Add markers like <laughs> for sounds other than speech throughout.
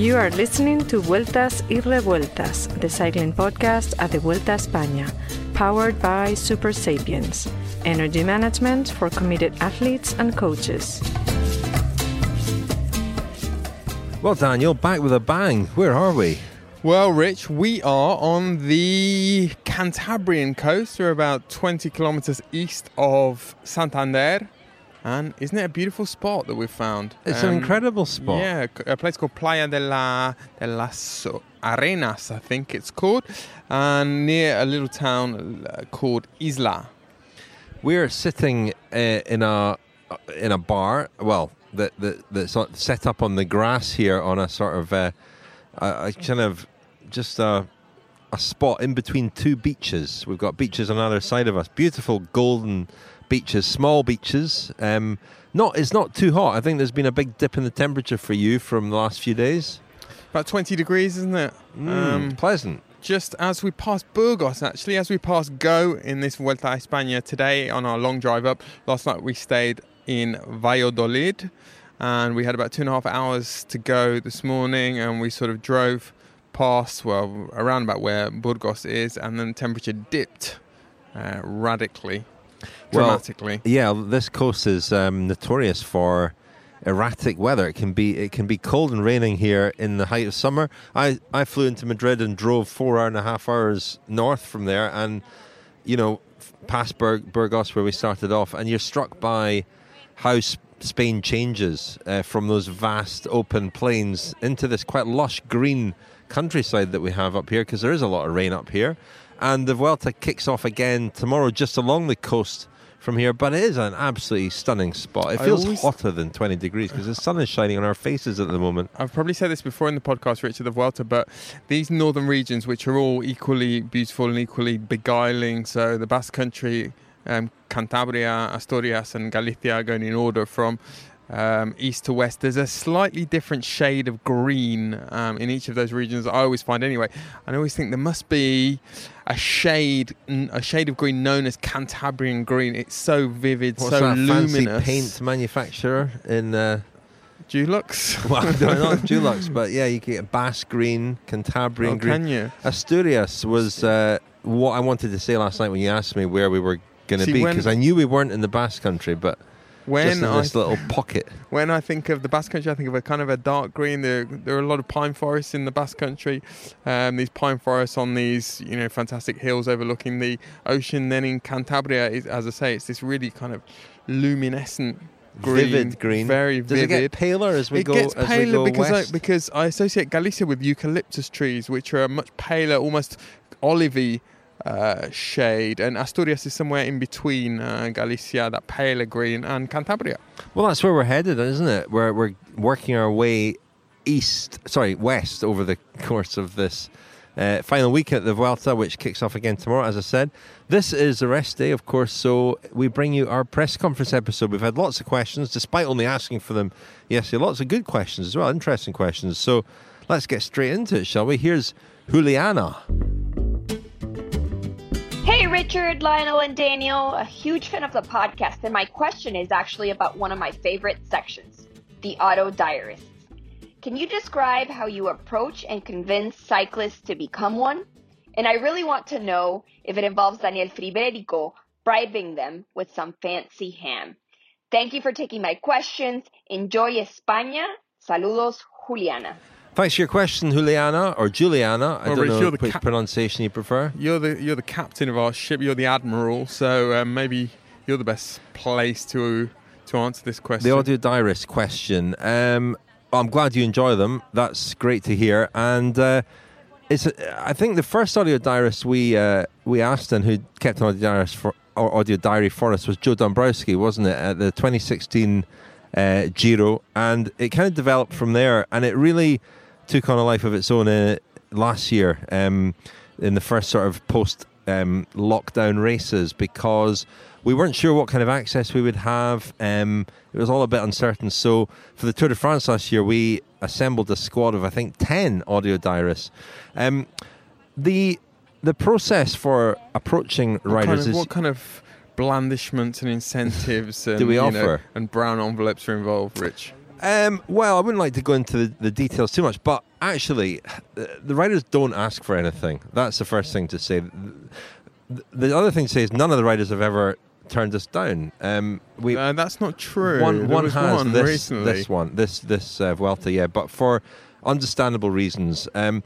You are listening to Vueltas y Revueltas, the cycling podcast at the Vuelta España, powered by Super Sapiens, energy management for committed athletes and coaches. Well, Daniel, back with a bang. Where are we? Well, Rich, we are on the Cantabrian coast. We're about 20 kilometers east of Santander. And isn't it a beautiful spot that we've found? It's an Um, incredible spot. Yeah, a place called Playa de, la, de las Arenas, I think it's called, and near a little town uh, called Isla. We're sitting uh, in a in a bar. Well, that that that's set up on the grass here on a sort of uh, a, a kind of just a a spot in between two beaches. We've got beaches on either side of us. Beautiful golden beaches, small beaches. Um, not it's not too hot. I think there's been a big dip in the temperature for you from the last few days. About 20 degrees, isn't it? Mm, pleasant. just as we pass Burgos, actually, as we pass Go in this Vuelta a España today on our long drive up. Last night we stayed in Valladolid and we had about two and a half hours to go this morning and we sort of drove past, well, around about where Burgos is and then the temperature dipped uh, radically, Well. Yeah, this coast is um, notorious for erratic weather. It can be it can be cold and raining here in the height of summer. I, I flew into Madrid and drove four and a half hours north from there, and you know past Bur- Burgos where we started off, and you're struck by how S- Spain changes uh, from those vast open plains into this quite lush green countryside that we have up here because there is a lot of rain up here. And the Vuelta kicks off again tomorrow just along the coast from here, but it is an absolutely stunning spot. It I feels hotter than 20 degrees because the sun is shining on our faces at the moment. I've probably said this before in the podcast, Richard of Welter, but these northern regions, which are all equally beautiful and equally beguiling, so the Basque Country, um, Cantabria, Asturias, and Galicia going in order from um, east to west. There's a slightly different shade of green um, in each of those regions. I always find anyway. And I always think there must be a shade, a shade of green known as Cantabrian green. It's so vivid, What's so that luminous. fancy paint manufacturer in, uh, Dulux. <laughs> well, no, not Dulux, but yeah, you get Basque green, Cantabrian Oh, green. can you? Asturias was uh, what I wanted to say last night when you asked me where we were going to be because I knew we weren't in the Basque country, but When just in I this little pocket. <laughs> When I think of the Basque Country, I think of a kind of a dark green. There, there are a lot of pine forests in the Basque Country. Um, these pine forests on these, you know, fantastic hills overlooking the ocean. Then in Cantabria, is, as I say, it's this really kind of luminescent green, vivid green. very Does vivid. it get paler as we it go gets as we paler because west? I, because I associate Galicia with eucalyptus trees, which are a much paler, almost olivey uh, shade, and Asturias is somewhere in between uh, Galicia, that paler green, and Cantabria. Well, that's where we're headed, isn't it? We're we're working our way east, sorry, west over the course of this uh, final week at the Vuelta, which kicks off again tomorrow. As I said, this is the rest day, of course. So we bring you our press conference episode. We've had lots of questions, despite only asking for them yesterday. Lots of good questions as well, interesting questions. So let's get straight into it, shall we? Here's Juliana. Richard, Lionel, and Daniel. A huge fan of the podcast, and my question is actually about one of my favorite sections the Audio Diarists. Can you describe how you approach and convince cyclists to become one? And I really want to know if it involves Daniel Friberico bribing them with some fancy ham. Thank you for taking my questions. Enjoy España. Saludos, Juliana. Thanks for your question, Juliana or Juliana. I Well, don't Rich, know which cap- pronunciation you prefer. You're the you're the captain of our ship. You're the admiral, so um, maybe you're the best place to to answer this question. The audio diarist question. Um, I'm glad you enjoy them. That's great to hear. And uh, it's, I think the first audio diarist we uh, we asked and who kept an audio diarist for or audio diary for us was Joe Dombrowski, wasn't it? At the 2016 uh, Giro, and it kind of developed from there, and it really took on a life of its own uh, last year um, in the first sort of post um, lockdown races because we weren't sure what kind of access we would have. Um, it was all a bit uncertain. So for the Tour de France last year, we assembled a squad of I think ten audio diarists. Um, the the process for approaching what riders kind of, is what kind of blandishments and incentives and, <laughs> Do we you know, offer? and brown envelopes are involved, Rich? Um, well, I wouldn't like to go into the, the details too much, but actually, the riders don't ask for anything. That's the first thing to say. The other thing to say is none of the riders have ever turned us down. Um, we uh, that's not true. One, one has one this, recently. this one, this this uh, Vuelta, yeah, but for understandable reasons. Um,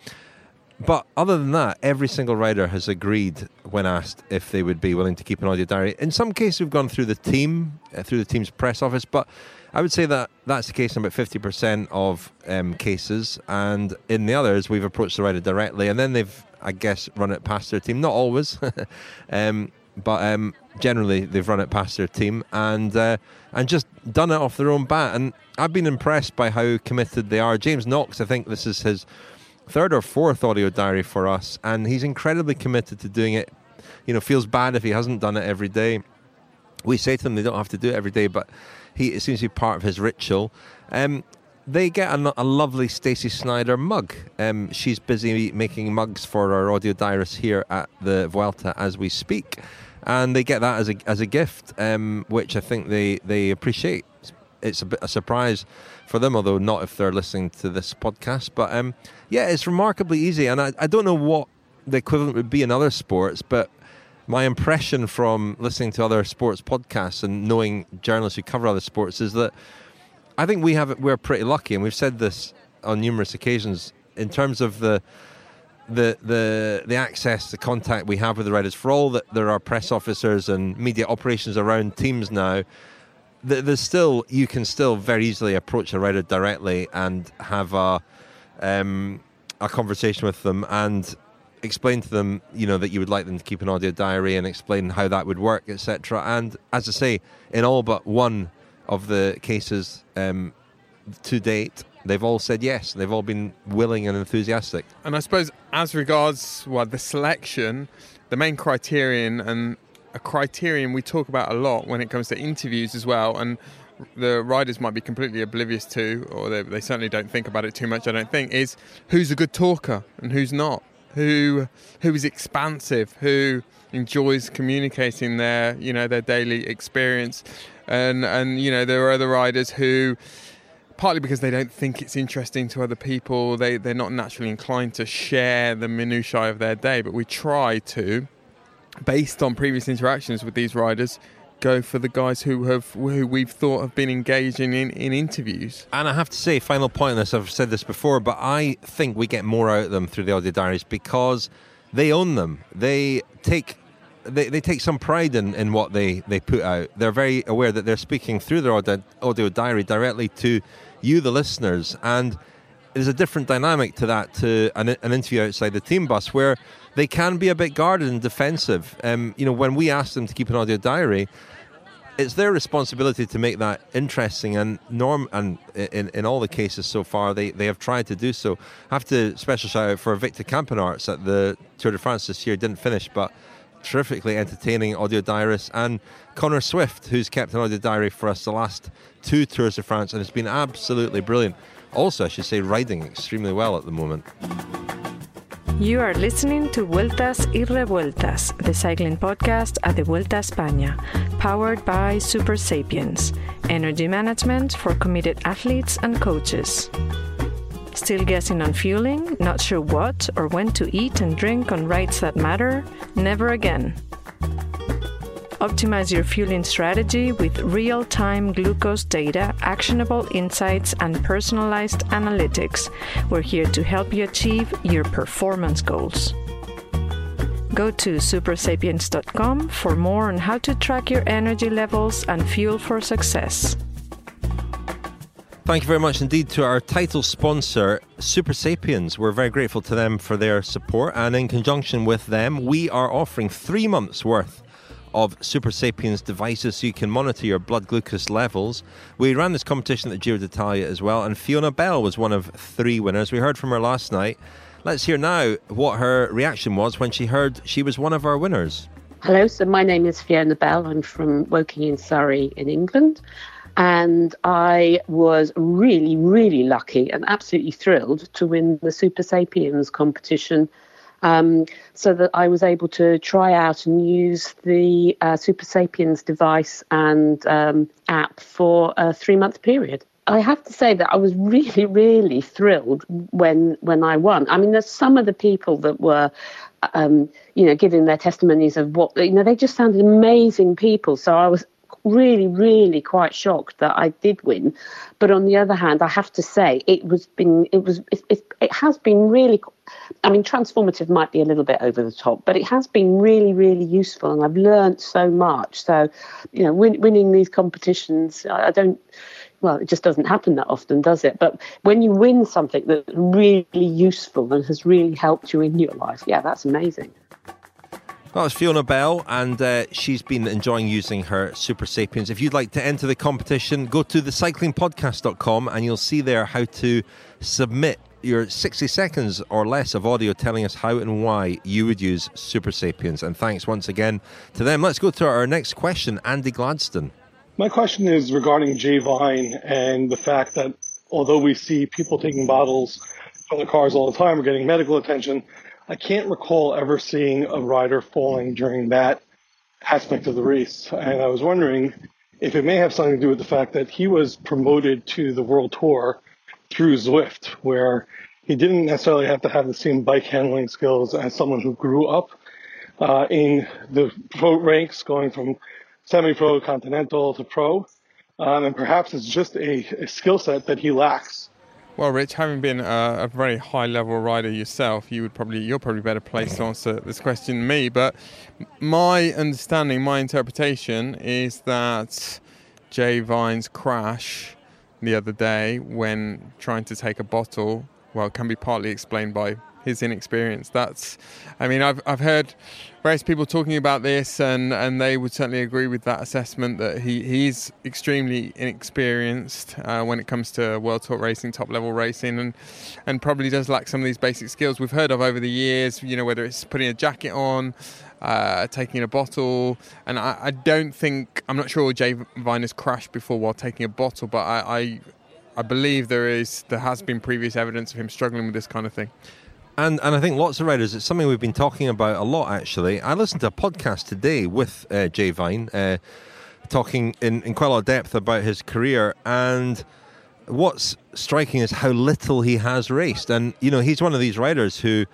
but other than that, every single rider has agreed when asked if they would be willing to keep an audio diary. In some cases, we've gone through the team, uh, through the team's press office, but I would say that that's the case in about 50% of um, cases. And in the others, we've approached the rider directly, and then they've, I guess, run it past their team. Not always, <laughs> um, but um, generally they've run it past their team and uh, and just done it off their own bat. And I've been impressed by how committed they are. James Knox, I think this is his third or fourth audio diary for us, and he's incredibly committed to doing it. You know, feels bad if he hasn't done it every day. We say to them they don't have to do it every day, but he it seems to be part of his ritual. Um, they get a, a lovely Stacey Snyder mug. Um, she's busy making mugs for our audio diarist here at the Vuelta as we speak, and they get that as a as a gift, um, which I think they they appreciate. It's a bit a surprise for them, although not if they're listening to this podcast. But um, yeah, it's remarkably easy, and I, I don't know what the equivalent would be in other sports, but my impression from listening to other sports podcasts and knowing journalists who cover other sports is that I think we have we're pretty lucky, and we've said this on numerous occasions in terms of the the the the access, the contact we have with the riders. For all that there are press officers and media operations around teams now, there's still you can still very easily approach a rider directly and have a um, a conversation with them and explain to them, you know, that you would like them to keep an audio diary and explain how that would work, etc. And as I say, in all but one of the cases um, to date, they've all said yes. They've all been willing and enthusiastic. And I suppose, as regards well, the selection, the main criterion and a criterion we talk about a lot when it comes to interviews as well, and the riders might be completely oblivious to, or they, they certainly don't think about it too much. I don't think is who's a good talker and who's not, who who is expansive, who enjoys communicating their you know their daily experience, and and you know there are other riders who partly because they don't think it's interesting to other people they they're not naturally inclined to share the minutiae of their day. But we try to based on previous interactions with these riders go for the guys who have who we've thought have been engaging in, in interviews. And I have to say, final point on this, I've said this before, but I think we get more out of them through the audio diaries because they own them. They take they, they take some pride in, in what they, they put out. They're very aware that they're speaking through their audio, audio diary directly to you, the listeners, and there's a different dynamic to that to an, an interview outside the team bus where they can be a bit guarded and defensive. Um, you know, when we ask them to keep an audio diary, it's their responsibility to make that interesting and norm and in, in all the cases so far they, they have tried to do so. I have to special shout out for Victor Campenaerts at the Tour de France this year. Didn't finish but terrifically entertaining audio diarist. And Connor Swift who's kept an audio diary for us the last two Tours de France and it's been absolutely brilliant. Also I should say riding extremely well at the moment You are listening to Vueltas y Revueltas, the cycling podcast at the Vuelta España, powered by Super Sapiens, energy management for committed athletes and coaches. Still guessing on fueling, not sure what or when to eat and drink on rides that matter? Never again. Optimize your fueling strategy with real time glucose data, actionable insights, and personalized analytics. We're here to help you achieve your performance goals. Go to supersapiens.com for more on how to track your energy levels and fuel for success. Thank you very much indeed to our title sponsor, Super Sapiens. We're very grateful to them for their support, and in conjunction with them, we are offering three months' worth of Super Sapiens devices so you can monitor your blood glucose levels. We ran this competition at the Giro d'Italia as well, and Fiona Bell was one of three winners. We heard from her last night. Let's hear now what her reaction was when she heard she was one of our winners. Hello, so my name is Fiona Bell. I'm from Woking in Surrey in England. And I was really, really lucky and absolutely thrilled to win the Super Sapiens competition um, so that I was able to try out and use the uh, Super Sapiens device and um, app for a three month period. I have to say that I was <laughs> really, really thrilled when when I won. I mean, there's some of the people that were, um, you know, giving their testimonies of what you know. They just sounded amazing people. So I was really, really quite shocked that I did win. But on the other hand, I have to say it was been it was it, it, it has been really. I mean, transformative might be a little bit over the top, but it has been really, really useful, and I've learned so much. So, you know, win, winning these competitions, I, I don't well, it just doesn't happen that often, does it? But when you win something that's really useful and has really helped you in your life, yeah, that's amazing. That was Fiona Bell, and uh, she's been enjoying using her Super Sapiens. If you'd like to enter the competition, go to thecyclingpodcast.com and you'll see there how to submit your 60 seconds or less of audio telling us how and why you would use Super Sapiens. And thanks once again to them. Let's go to our next question Andy Gladstone. My question is regarding Jay Vine and the fact that although we see people taking bottles from their cars all the time or getting medical attention, I can't recall ever seeing a rider falling during that aspect of the race. And I was wondering if it may have something to do with the fact that he was promoted to the World Tour through Zwift, where he didn't necessarily have to have the same bike handling skills as someone who grew up uh, in the pro ranks, going from semi-pro, continental to pro, um, and perhaps it's just a, a skill set that he lacks. Well, Rich, having been a, a, very high-level rider yourself, you would probably you're probably better placed to answer this question than me. But my understanding, my interpretation is that Jay Vine's crash the other day when trying to take a bottle, well, can be partly explained by his inexperience. That's, I mean, I've I've heard various people talking about this, and, and they would certainly agree with that assessment that he he's extremely inexperienced uh, when it comes to world tour racing, top level racing, and and probably does lack some of these basic skills we've heard of over the years. You know, whether it's putting a jacket on. Uh, taking a bottle, and I, I, don't think I'm not sure Jay Vine has crashed before while taking a bottle, but I, I I believe there is there has been previous evidence of him struggling with this kind of thing. And and I think lots of riders, it's something we've been talking about a lot actually. I listened to a podcast today with uh, Jay Vine, uh, talking in, in quite a lot of depth about his career. And what's striking is how little he has raced. And, you know, he's one of these riders who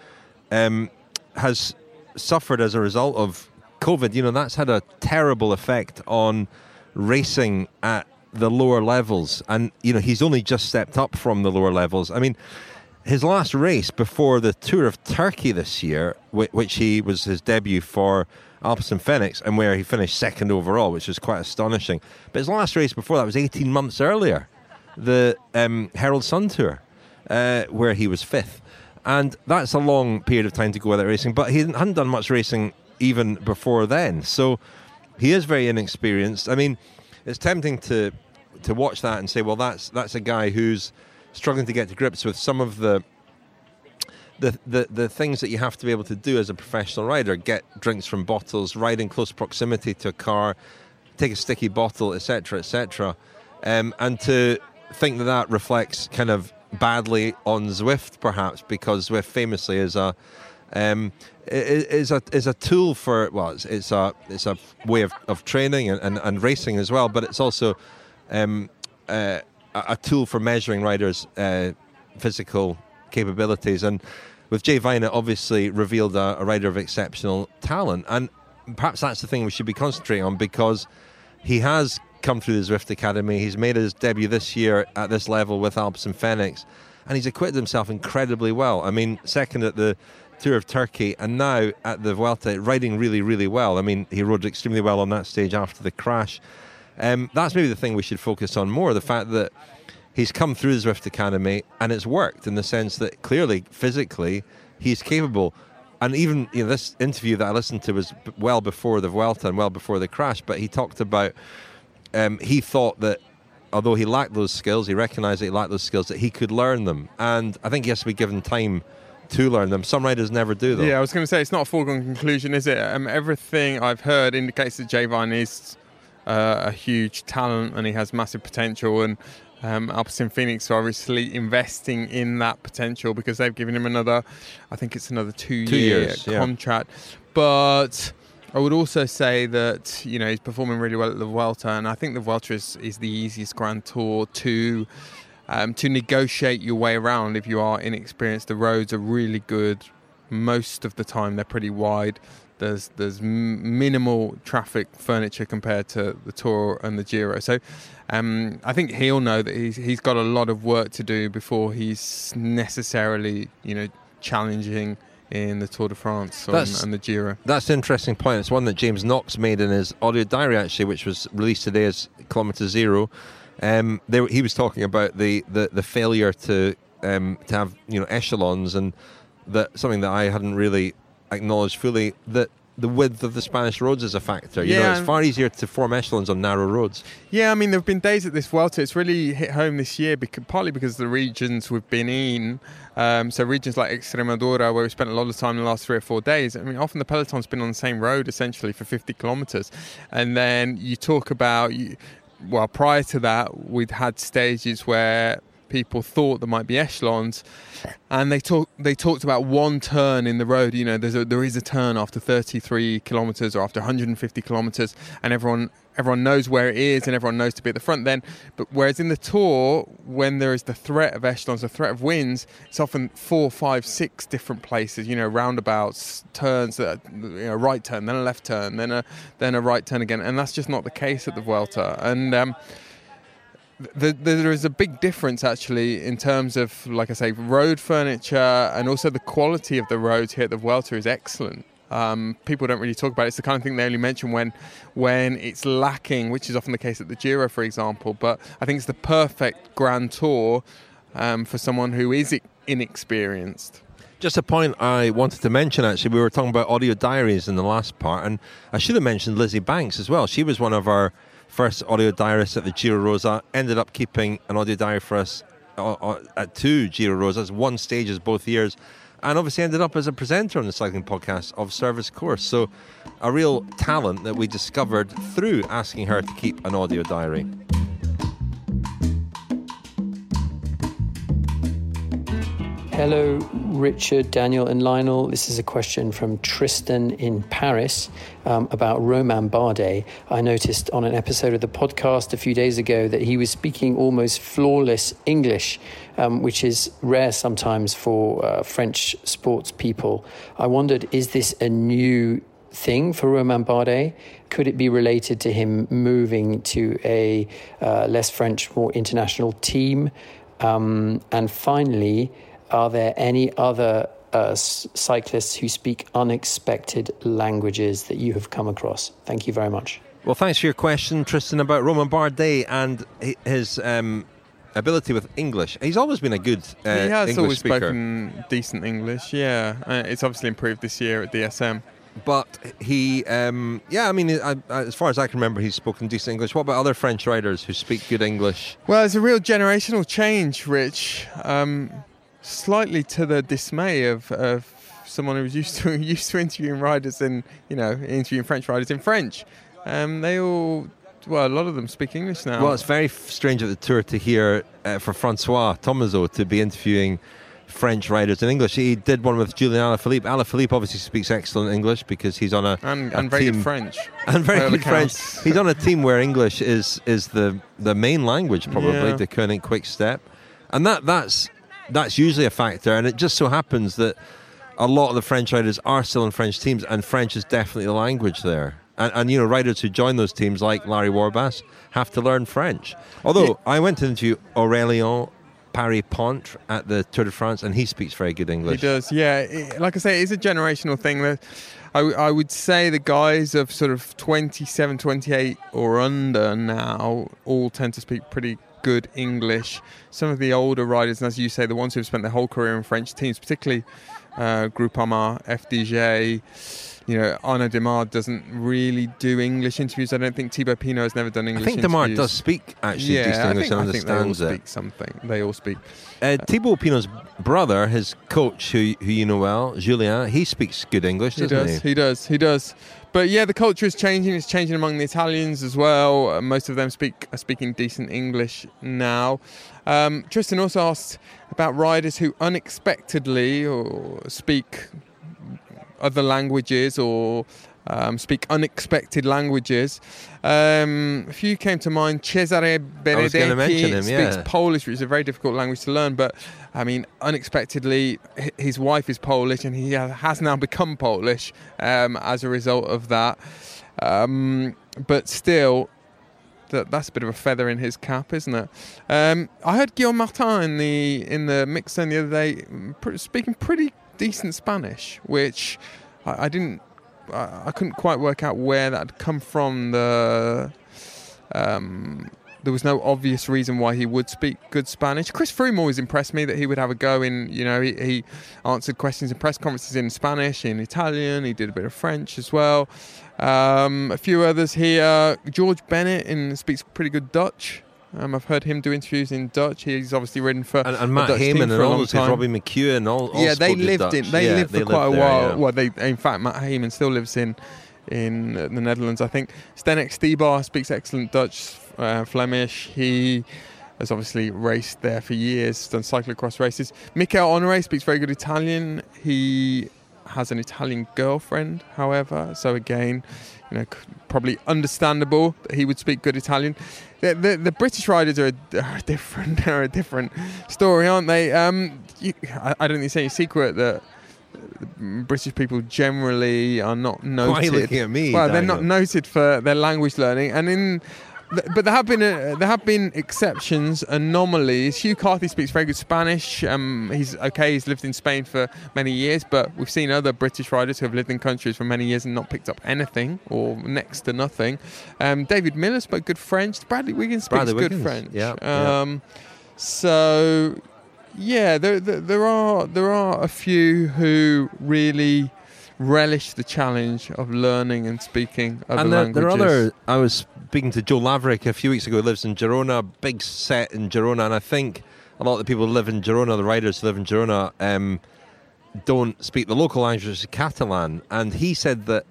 um, has suffered as a result of COVID. You know, that's had a terrible effect on racing at the lower levels. And, you know, he's only just stepped up from the lower levels. I mean, his last race before the Tour of Turkey this year, which he was his debut for Alpecin Fenix, and where he finished second overall, which was quite astonishing. But his last race before that was 18 months earlier, the um, Herald Sun Tour, uh, where he was fifth. And that's a long period of time to go without racing, but he hadn't done much racing even before then. So he is very inexperienced. I mean, it's tempting to to watch that and say, well, that's that's a guy who's struggling to get to grips with some of the the, the, the things that you have to be able to do as a professional rider get drinks from bottles, ride in close proximity to a car, take a sticky bottle, etc., etc. Um, and to think that that reflects kind of badly on Zwift, perhaps, because Zwift famously is a um, is a is a tool for well, it's, it's a it's a way of, of training and, and, and racing as well, but it's also um, uh, a, tool for measuring riders' uh, physical capabilities. And with Jay Viner, obviously revealed a, a rider of exceptional talent. And perhaps that's the thing we should be concentrating on because he has come through the Zwift Academy. He's made his debut this year at this level with Alpecin Fenix, and he's acquitted himself incredibly well. I mean, second at the Tour of Turkey, and now at the Vuelta, riding really, really well. I mean, he rode extremely well on that stage after the crash. Um, that's maybe the thing we should focus on more the fact that he's come through the Zwift Academy and it's worked in the sense that clearly, physically, he's capable. And even you know, this interview that I listened to was well before the Vuelta and well before the crash, but he talked about um, he thought that although he lacked those skills, he recognised that he lacked those skills, that he could learn them. And I think he has to be given time to learn them. Some riders never do, though. Yeah, I was going to say it's not a foregone conclusion, is it? Um, everything I've heard indicates that Jay Vine is uh, a huge talent and he has massive potential. And um, Alpecin Fenix are obviously investing in that potential because they've given him another, I think it's another two, two year years, contract. Yeah. But I would also say that you know he's performing really well at the Vuelta, and I think the Vuelta is, is the easiest Grand Tour to um, to negotiate your way around if you are inexperienced. The roads are really good most of the time; they're pretty wide. There's there's minimal traffic furniture compared to the Tour and the Giro. So um, I think he'll know that he's he's got a lot of work to do before he's necessarily you know challenging in the Tour de France on, and the Giro. That's an interesting point. It's one that James Knox made in his audio diary, actually, which was released today as Kilometre Zero. Um, they, he was talking about the, the, the failure to um, to have you know echelons and that something that I hadn't really acknowledged fully that the width of the Spanish roads is a factor. You yeah, know, it's far easier to form echelons on narrow roads. Yeah, I mean, there have been days at this Vuelta. It's really hit home this year, because, partly because of the regions we've been in. Um, so regions like Extremadura, where we spent a lot of time in the last three or four days. I mean, often the peloton's been on the same road essentially for 50 kilometres, and then you talk about. well, prior to that, we'd had stages where people thought there might be echelons, and they talked they talked about one turn in the road. You know, there's a, there is a turn after 33 kilometers or after 150 kilometers, and everyone everyone knows where it is and everyone knows to be at the front then. But whereas in the tour, when there is the threat of echelons, the threat of winds, it's often four, five, six different places. You know, roundabouts, turns, that you know, right turn, then a left turn, then a then a right turn again, and that's just not the case at the Vuelta. And um, the, the, there is a big difference actually in terms of, like I say, road furniture and also the quality of the roads here at the Vuelta is excellent. Um, people don't really talk about it. It's the kind of thing they only mention when when it's lacking, which is often the case at the Giro, for example. But I think it's the perfect Grand Tour um, for someone who is inexperienced. Just a point I wanted to mention actually, we were talking about audio diaries in the last part, and I should have mentioned Lizzie Banks as well. She was one of our first audio diarist at the Giro Rosa, ended up keeping an audio diary for us uh, uh, at two Giro Rosas, one stages both years, and obviously ended up as a presenter on the cycling podcast of Service Course. So, a real talent that we discovered through asking her to keep an audio diary. Hello, Richard, Daniel, and Lionel. This is a question from Tristan in Paris um, about Romain Bardet. I noticed on an episode of the podcast a few days ago that he was speaking almost flawless English, um, which is rare sometimes for uh, French sports people. I wondered, is this a new thing for Romain Bardet? Could it be related to him moving to a uh, less French, more international team? Um, and finally, are there any other uh, cyclists who speak unexpected languages that you have come across? Thank you very much. Well, thanks for your question, Tristan, about Romain Bardet and his um, ability with English. He's always been a good uh, He has English always speaker. spoken decent English, yeah. Uh, it's obviously improved this year at DSM. But he, um, yeah, I mean, I, I, as far as I can remember, he's spoken decent English. What about other French riders who speak good English? Well, it's a real generational change, Rich. Um, slightly to the dismay of, of someone who was used to <laughs> used to interviewing riders and you know interviewing French riders in French. Um, they all well, a lot of them speak English now. Well, it's very strange at the tour to hear uh, for Francois Thomazeau to be interviewing French riders in English. He did one with Julian Alaphilippe. Alaphilippe obviously speaks excellent English because he's on a and, and very team, good French and very good French. <laughs> He's on a team where English is is the the main language probably. Yeah. Deceuninck Quick Step, and that that's that's usually a factor. And it just so happens that a lot of the French riders are still in French teams, and French is definitely the language there. And, and you know, riders who join those teams, like Larry Warbasse, have to learn French. Although yeah. I went into Aurélien Paret-Peintre at the Tour de France, and he speaks very good English. He does, yeah. Like I say, it's a generational thing. That I, I would say the guys of sort of 27, 28 or under now all tend to speak pretty good English. Some of the older riders, and as you say, the ones who've spent their whole career in French teams, particularly uh, Groupama, FDJ, you know, Arnaud Démare doesn't really do English interviews. I don't think Thibaut Pinot has never done English. I think Démare does speak actually yeah, decent English and understands I think they all it. speak something. They all speak. Uh, Thibaut Pinot's brother, his coach, who, who you know well, Julien, he speaks good English, he doesn't does, he? He does. He does. But yeah, the culture is changing. It's changing among the Italians as well. Uh, most of them speak are speaking decent English now. Um, Tristan also asked about riders who unexpectedly or speak other languages or um, speak unexpected languages. Um, a few came to mind. Cesare Benedetti him, speaks. Polish, which is a very difficult language to learn. But I mean, unexpectedly, his wife is Polish, and he has now become Polish um, as a result of that. Um, but still, that that's a bit of a feather in his cap, isn't it? Um, I heard Guillaume Martin in the in the mix the other day pr- speaking pretty decent Spanish, which I, I didn't, I, I couldn't quite work out where that had come from. The um, there was no obvious reason why he would speak good Spanish. Chris Froome always impressed me that he would have a go in. You know, he, he answered questions in press conferences in Spanish, in Italian. He did a bit of French as well. Um, a few others here. George Bennett in, speaks pretty good Dutch. Um, I've heard him do interviews in Dutch. He's obviously ridden for And, and Matt Dutch Hayman and all those. Robbie McEwen, all, all yeah, they lived Dutch. in. They Yeah, lived for quite a while. yeah. Well, they in fact Matt Hayman still lives in in the Netherlands. I think Zdenek Stybar speaks excellent Dutch, uh, Flemish. He has obviously raced there for years, done cyclocross races. Mikkel Honoré speaks very good Italian. He has an Italian girlfriend, however, so again, you know, probably understandable that he would speak good Italian. The, the, the British riders are a, are a different, <laughs> are a different story, aren't they? Um, you, I, I don't think it's any secret that British people generally are not noted. Why are you looking at me? Well, they're not noted for their language learning, and in but there have been uh, there have been exceptions, anomalies. Hugh Carthy speaks very good Spanish. Um, he's okay. He's lived in Spain for many years, but we've seen other British riders who have lived in countries for many years and not picked up anything or next to nothing. Um, David Miller spoke good French. Bradley Wiggins speaks Bradley good Wiggins, French. yeah, yeah. Um, so yeah, there, there there are there are a few who really relish the challenge of learning and speaking other and there, languages. there are other. I was speaking to Joe Laverick a few weeks ago. Who lives in Girona, big set in Girona, and I think a lot of the people who live in Girona, the riders who live in Girona, um, don't speak the local language, Catalan. And he said that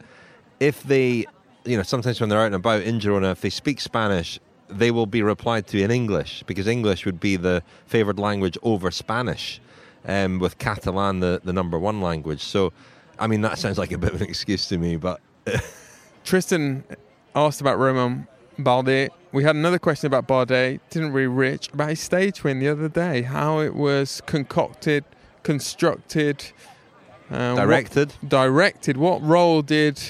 if they, you know, sometimes when they're out and about in Girona, if they speak Spanish, they will be replied to in English because English would be the favoured language over Spanish, um, with Catalan the, the number one language. So, I mean, that sounds like a bit of an excuse to me, but <laughs> Tristan asked about Romain Bardet. We had another question about Bardet, didn't we, Rich, about his stage win the other day, how it was concocted, constructed, uh, what- directed. directed. What role did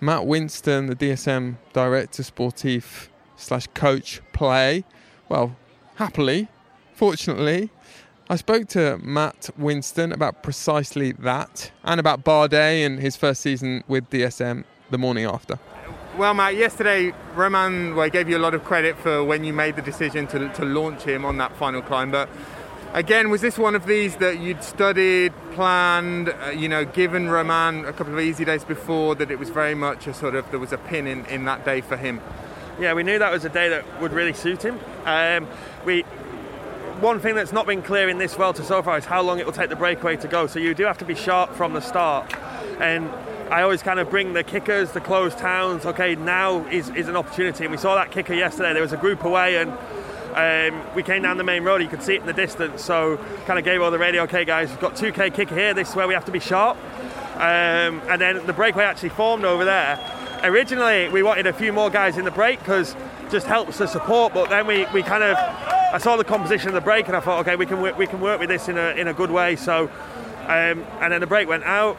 Matt Winston, the DSM director sportif slash coach, play? Well, happily, fortunately, I spoke to Matt Winston about precisely that and about Bardet and his first season with DSM the morning after. Well, Matt, yesterday Romain well, gave you a lot of credit for when you made the decision to, to launch him on that final climb, but again, was this one of these that you'd studied, planned, uh, you know, given Romain a couple of easy days before that it was very much a sort of, there was a pin in, in that day for him? Yeah, we knew that was a day that would really suit him. Um, we one thing that's not been clear in this Vuelta so far is how long it will take the breakaway to go. So you do have to be sharp from the start. And I always kind of bring the kickers, the closed towns. Okay, now is, is an opportunity. And we saw that kicker yesterday. There was a group away, and um, we came down the main road. You could see it in the distance. So kind of gave all the radio. Okay, guys, we've got 2k kicker here. This is where we have to be sharp. Um, and then the breakaway actually formed over there. Originally, we wanted a few more guys in the break because just helps the support. But then we, we kind of, I saw the composition of the break and I thought, okay, we can we can work with this in a in a good way. So, um, and then the break went out.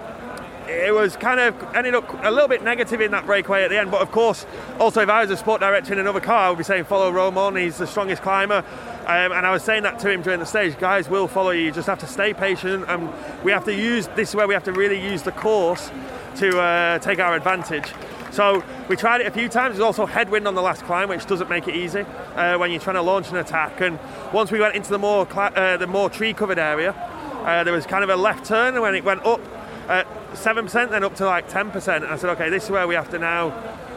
It was kind of ended up a little bit negative in that breakaway at the end. But of course, also if I was a sport director in another car, I would be saying follow Romain. He's the strongest climber. Um, and I was saying that to him during the stage. Guys will follow you. You just have to stay patient, and we have to use this is where we have to really use the course to uh, take our advantage. So we tried it a few times. There's also headwind on the last climb, which doesn't make it easy uh, when you're trying to launch an attack. And once we went into the more cla- uh, the more tree-covered area, uh, there was kind of a left turn, and when it went up at seven percent, then up to like ten percent. I said, okay, this is where we have to now.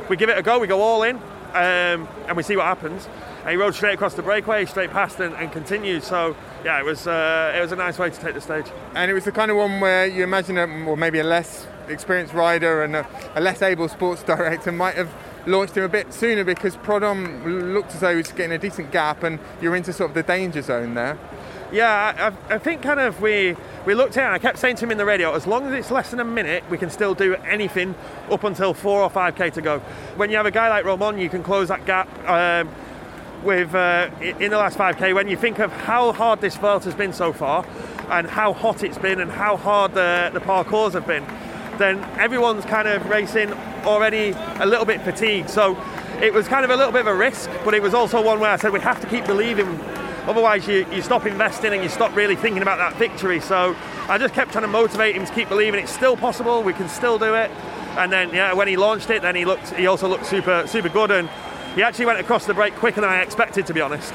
We give it a go. We go all in, um, and we see what happens. And he rode straight across the breakaway, straight past, and, and continued. So yeah, it was uh, it was a nice way to take the stage. And it was the kind of one where you imagine, a, or maybe a less experienced rider and a, a less able sports <laughs> director might have launched him a bit sooner because Prodhomme looked as though he was getting a decent gap and you're into sort of the danger zone there. Yeah, I, I, think kind of we we looked at and I kept saying to him in the radio, as long as it's less than a minute, we can still do anything up until four or five k to go. When you have a guy like Romain, you can close that gap. Um, with uh, in the last 5k when you think of how hard this Vuelta has been so far and how hot it's been and how hard the, the parcours have been then everyone's kind of racing already a little bit fatigued so it was kind of a little bit of a risk but it was also one where I said we have to keep believing otherwise you, you stop investing and you stop really thinking about that victory. So I just kept trying to motivate him to keep believing it's still possible we can still do it. And then yeah when he launched it then he looked he also looked super super good. And he actually went across the break quicker than I expected, to be honest.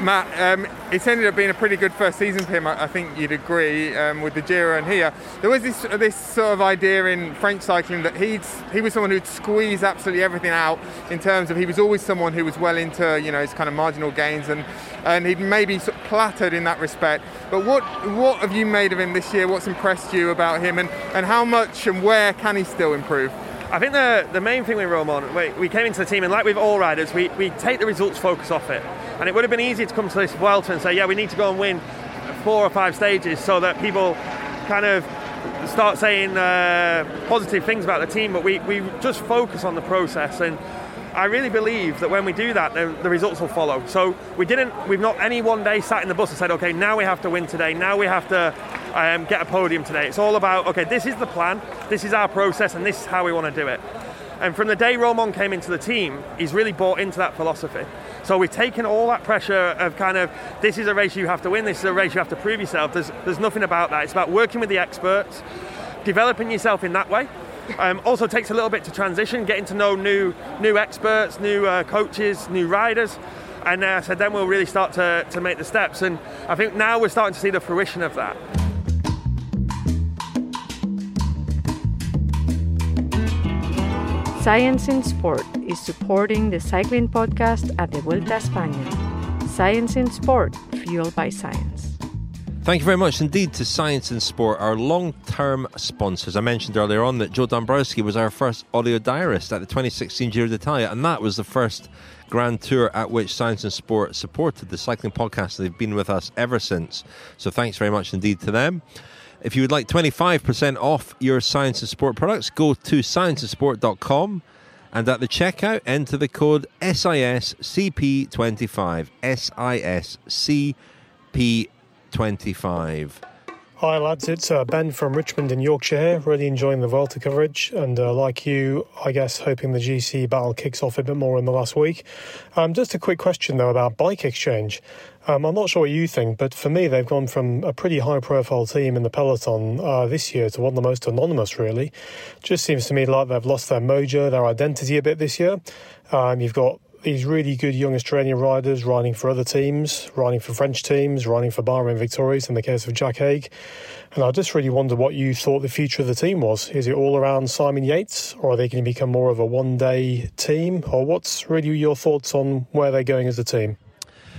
Matt, um, it's ended up being a pretty good first season for him. I, think you'd agree um, with the Giro and here. There was this this sort of idea in French cycling that he'd he was someone who'd squeeze absolutely everything out in terms of he was always someone who was well into you know his kind of marginal gains and and he'd maybe sort of in that respect. But what what have you made of him this year? What's impressed you about him and, and how much and where can he still improve? I think the, the main thing with Romain, we, we came into the team, and like with all riders, we, we take the results focus off it. And it would have been easy to come to this Vuelta and say, yeah, we need to go and win four or five stages so that people kind of start saying uh, positive things about the team, but we, we just focus on the process. And I really believe that when we do that, the, the, results will follow. So we didn't, we've not any one day sat in the bus and said, okay, now we have to win today, now we have to um, get a podium today. It's all about, okay, this is the plan, this is our process, and this is how we want to do it. And from the day Romain came into the team, he's really bought into that philosophy. So we've taken all that pressure of kind of this is a race you have to win, this is a race you have to prove yourself. There's, there's nothing about that. It's about working with the experts, developing yourself in that way. Um, also takes a little bit to transition, getting to know new new experts, new uh, coaches, new riders. And uh, so then we'll really start to, to make the steps. And I think now we're starting to see the fruition of that. Science in Sport is supporting the cycling podcast at the Vuelta a España. Science in Sport, fueled by science. Thank you very much indeed to Science in Sport, our long term sponsors. I mentioned earlier on that Joe Dombrowski was our first audio diarist at the 2016 Giro d'Italia, and that was the first Grand Tour at which Science in Sport supported the cycling podcast. They've been with us ever since. So thanks very much indeed to them. If you would like 25% off your Science in Sport products, go to scienceinsport.com and at the checkout, enter the code SISCP25. SISCP25. Hi lads, it's uh, Ben from Richmond in Yorkshire here. Really enjoying the Vuelta coverage, and uh, like you, I guess hoping the GC battle kicks off a bit more in the last week. Um, just a quick question though about Bike Exchange. Um, I'm not sure what you think, but for me, they've gone from a pretty high-profile team in the peloton uh, this year to one of the most anonymous. Really, just seems to me like they've lost their mojo, their identity a bit this year. Um, you've got these really good young Australian riders riding for other teams, riding for French teams, riding for Bahrain Victorious in the case of Jack Haig. And I just really wonder what you thought the future of the team was. Is it all around Simon Yates, or are they going to become more of a one day team? Or what's really your thoughts on where they're going as a team?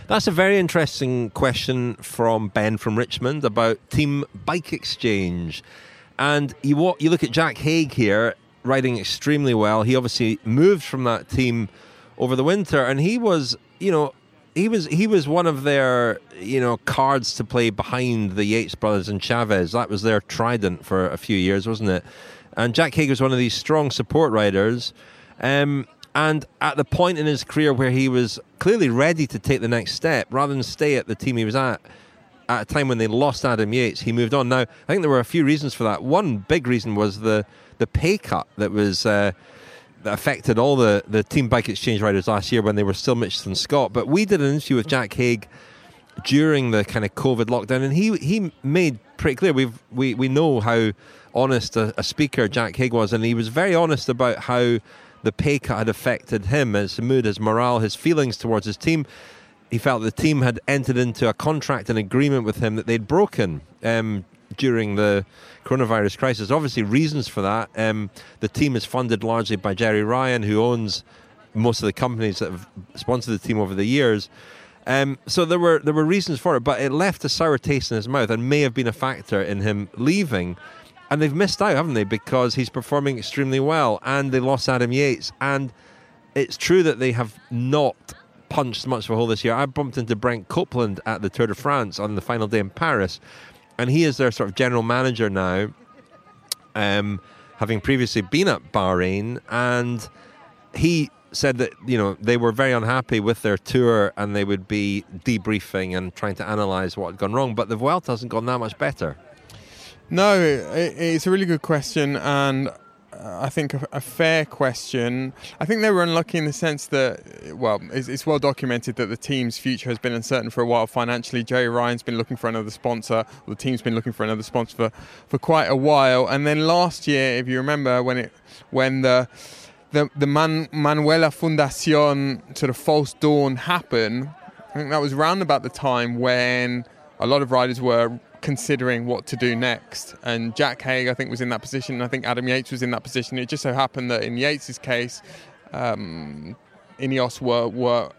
That's a very interesting question from Ben from Richmond about Team Bike Exchange. And you, you look at Jack Haig here, riding extremely well. He obviously moved from that team over the winter, and he was, you know, he was he was one of their you know cards to play behind the Yates brothers and Chavez. That was their trident for a few years, wasn't it? And Jack Haig was one of these strong support riders. Um, and at the point in his career where he was clearly ready to take the next step, rather than stay at the team he was at, at a time when they lost Adam Yates, he moved on. Now, I think there were a few reasons for that. One big reason was the the pay cut that was. Uh, that affected all the, the team bike exchange riders last year when they were still Mitchelton Scott. But we did an interview with Jack Haig during the kind of COVID lockdown, and he he made pretty clear we've we, we know how honest a, a speaker Jack Haig was, and he was very honest about how the pay cut had affected him, his mood, his morale, his feelings towards his team. He felt the team had entered into a contract and agreement with him that they'd broken um, during the coronavirus crisis. Obviously, reasons for that. Um, the team is funded largely by Jerry Ryan, who owns most of the companies that have sponsored the team over the years. Um, so there were there were reasons for it, but it left a sour taste in his mouth and may have been a factor in him leaving. And they've missed out, haven't they? Because he's performing extremely well, and they lost Adam Yates. And it's true that they have not punched much of a hole this year. I bumped into Brent Copeland at the Tour de France on the final day in Paris, and he is their sort of general manager now, um, having previously been at Bahrain, and he said that you know they were very unhappy with their tour and they would be debriefing and trying to analyze what had gone wrong. But the Vuelta hasn't gone that much better. No, it, it's a really good question, and uh, I think a, a, fair question. I think they were unlucky in the sense that, well, it's, it's, well documented that the team's future has been uncertain for a while financially. Gerry Ryan's been looking for another sponsor, the team's been looking for another sponsor for, for quite a while. And then last year, if you remember, when it when the the the Man, Manuela Fundacion sort of false dawn happened. I think that was around about the time when a lot of riders were considering what to do next. And Jack Haig, I think, was in that position. And I think Adam Yates was in that position. It just so happened that in Yates's case, um, Ineos were were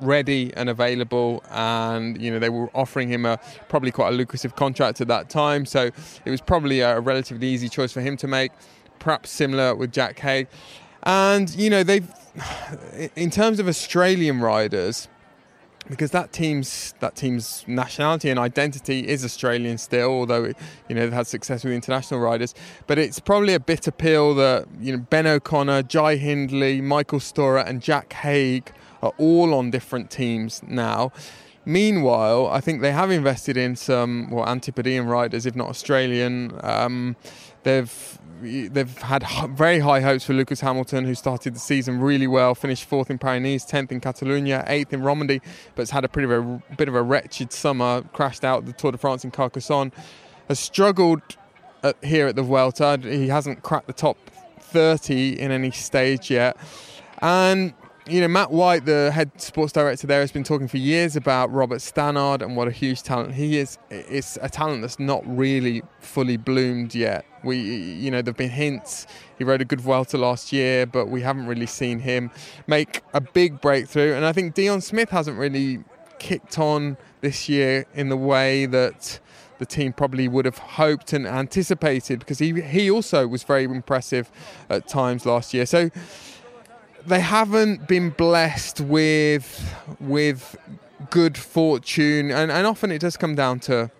ready and available and you know they were offering him a probably quite a lucrative contract at that time so it was probably a relatively easy choice for him to make perhaps similar with Jack Haig. And, you know, they've, <sighs> in terms of Australian riders, because that team's that team's nationality and identity is Australian still, although you know they've had success with international riders. But it's probably a bitter pill that you know Ben O'Connor, Jai Hindley, Michael Storer, and Jack Haig are all on different teams now. Meanwhile, I think they have invested in some well Antipodean riders, if not Australian. Um, they've they've had very high hopes for Lucas Hamilton, who started the season really well, finished fourth in Paris, tenth in Catalonia, eighth in Romandy, but has had a pretty a bit of a wretched summer. Crashed out the Tour de France in Carcassonne, has struggled at, here at the Vuelta. He hasn't cracked the top 30 in any stage yet, and you know, Matt White, the head sports director there, has been talking for years about Robert Stannard and what a huge talent he is. It's a talent that's not really fully bloomed yet. We, you know, there've been hints. He rode a good Vuelta last year, but we haven't really seen him make a big breakthrough. And I think Dion Smith hasn't really kicked on this year in the way that the team probably would have hoped and anticipated because he he also was very impressive at times last year. So they haven't been blessed with with good fortune, and, and often it does come down to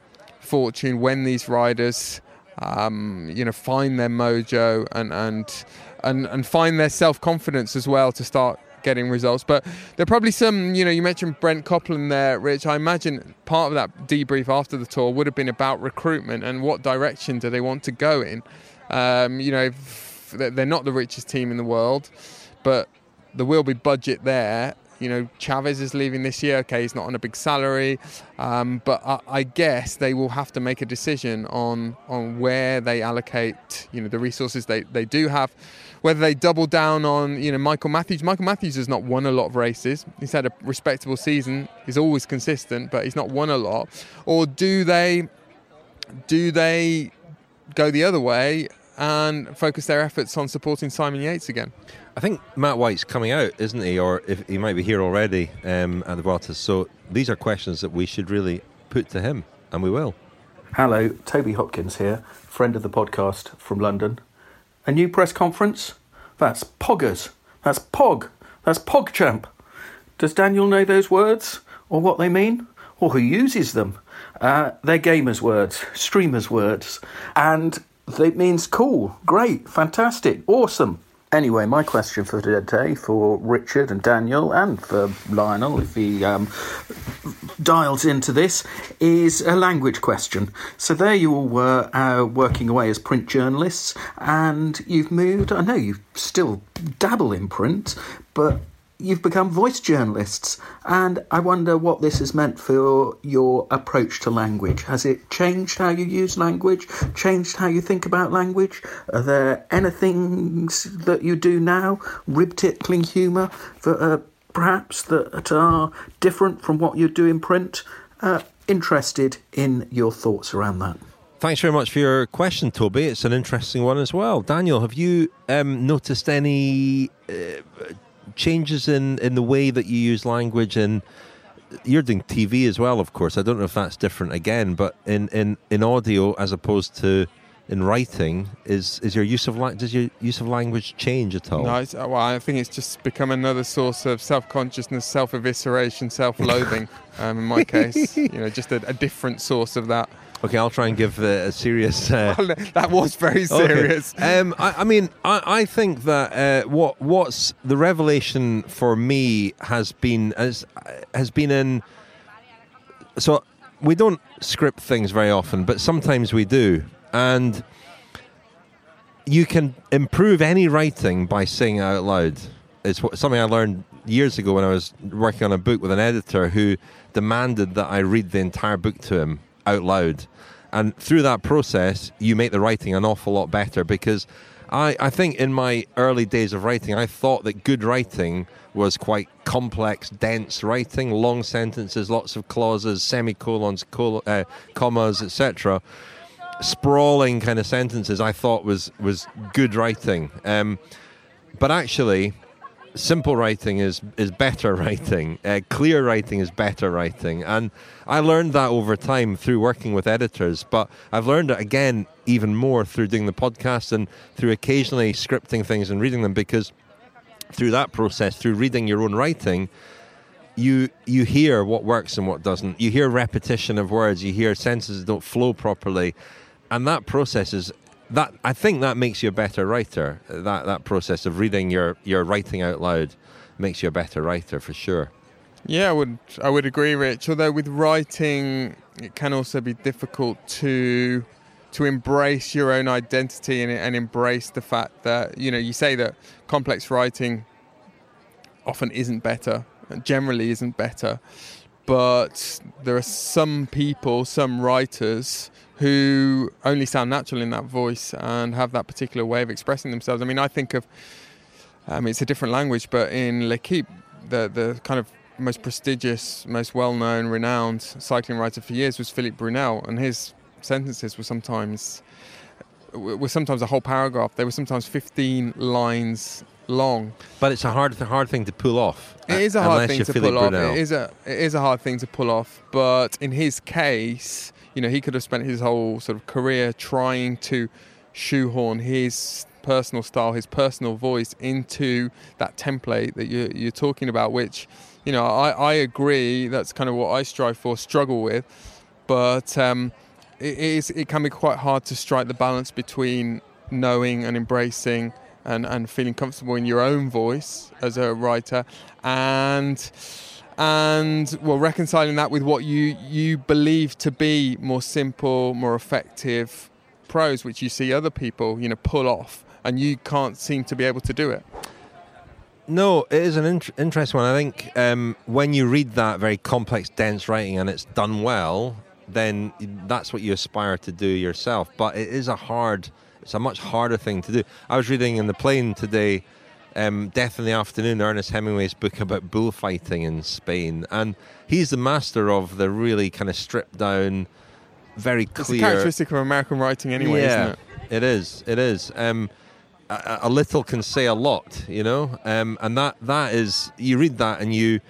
fortune when these riders, um, you know, find their mojo and and and, and find their self confidence as well to start getting results. But there are probably some, you know, you mentioned Brent Copeland there, Rich. I imagine part of that debrief after the tour would have been about recruitment and what direction do they want to go in. Um, you know, they're not the richest team in the world, but there will be budget there. You know, Chaves is leaving this year. Okay, he's not on a big salary, um, but I, I, guess they will have to make a decision on on where they allocate. You know, the resources they, they do have. Whether they double down on, you know, Michael Matthews. Michael Matthews has not won a lot of races. He's had a respectable season. He's always consistent, but he's not won a lot. Or do they, do they go the other way and focus their efforts on supporting Simon Yates again? I think Matt White's coming out, isn't he? Or if he might be here already um, at the Vuelta. So these are questions that we should really put to him, and we will. Hello, Toby Hopkins here, friend of the podcast from London. A new press conference? That's poggers. That's pog. That's pogchamp. Does Daniel know those words or what they mean? Or who uses them? Uh, they're gamers' words, streamers' words, and it means cool, great, fantastic, awesome. Anyway, my question for today for Richard and Daniel and for Lionel, if he um, dials into this, is a language question. So there you all were uh, working away as print journalists, and you've moved. I know you still dabble in print, but you've become voice journalists, and I wonder what this has meant for your approach to language. Has it changed how you use language? Changed how you think about language? Are there any things that you do now, rib tickling humour, that are perhaps that are different from what you do in print? Uh, interested in your thoughts around that. Thanks very much for your question, Toby. It's an interesting one as well. Daniel, have you um, noticed any uh, changes in, in the way that you use language and you're doing TV as well, of course. I don't know if that's different again, but in, in, in audio as opposed to in writing is is your use of la- does your use of language change at all? No, it's, well, I think it's just become another source of self-consciousness, self-evisceration, self-loathing. <laughs> um, in my case, you know, just a, a, different source of that. Okay, I'll try and give a, a serious. Uh... <laughs> Well, that was very serious. Okay. Um, I, I, mean, I, I think that uh, what what's the revelation for me has been has has been in. So we don't script things very often, but sometimes we do and you can improve any writing by saying it out loud. It's something I learned years ago when I was working on a book with an editor who demanded that I read the entire book to him out loud. And through that process, you make the writing an awful lot better because I, I think in my early days of writing, I thought that good writing was quite complex, dense writing, long sentences, lots of clauses, semicolons, col- uh, commas, etc sprawling kind of sentences I thought was was good writing. Um, but actually, simple writing is is better <laughs> writing. Uh, clear writing is better writing, and I learned that over time through working with editors. But I've learned it again even more through doing the podcast and through occasionally scripting things and reading them because through that process, through reading your own writing. You, you hear what works and what doesn't. You hear repetition of words. You hear sentences don't flow properly and that process is that I think that makes you a better writer. That that process of reading your your writing out loud makes you a better writer for sure. Yeah, I would I would agree, Rich. Although with writing, it can also be difficult to to embrace your own identity and, and embrace the fact that you know you say that complex writing often isn't better, generally isn't better, but there are some people, some writers who only sound natural in that voice and have that particular way of expressing themselves. I mean, I think of, um, it's a different language, but in L'Equipe, the, the kind of most prestigious, most well known, renowned cycling writer for years was Philippe Brunel, and his sentences were sometimes were sometimes a whole paragraph. They were sometimes 15 lines long. But it's a hard, hard thing to pull off. It is a hard thing to pull off. It is a, it is a hard thing to pull off. But in his case, you know, he could have spent his whole sort of career trying to shoehorn his personal style, his personal voice into that template that you're, you're talking about, which, you know, I, I agree that's kind of what I strive for, struggle with. But um, it, is, it can be quite hard to strike the balance between knowing and embracing and, and feeling comfortable in your own voice as a writer and and well reconciling that with what you you believe to be more simple more effective prose which you see other people you know pull off and you can't seem to be able to do it no, it is an int- interesting one. I think um, when you read that very complex, dense writing and it's done well, then that's what you aspire to do yourself. But it is a hard, it's a much harder thing to do. I was reading in the plane today um, Death in the Afternoon, Ernest Hemingway's book about bullfighting in Spain. And he's the master of the really kind of stripped down, very clear. It's characteristic of American writing, anyway, yeah, isn't it? It is. It is. Um, a, a, little can say a lot, you know, um, and that that is you read that and you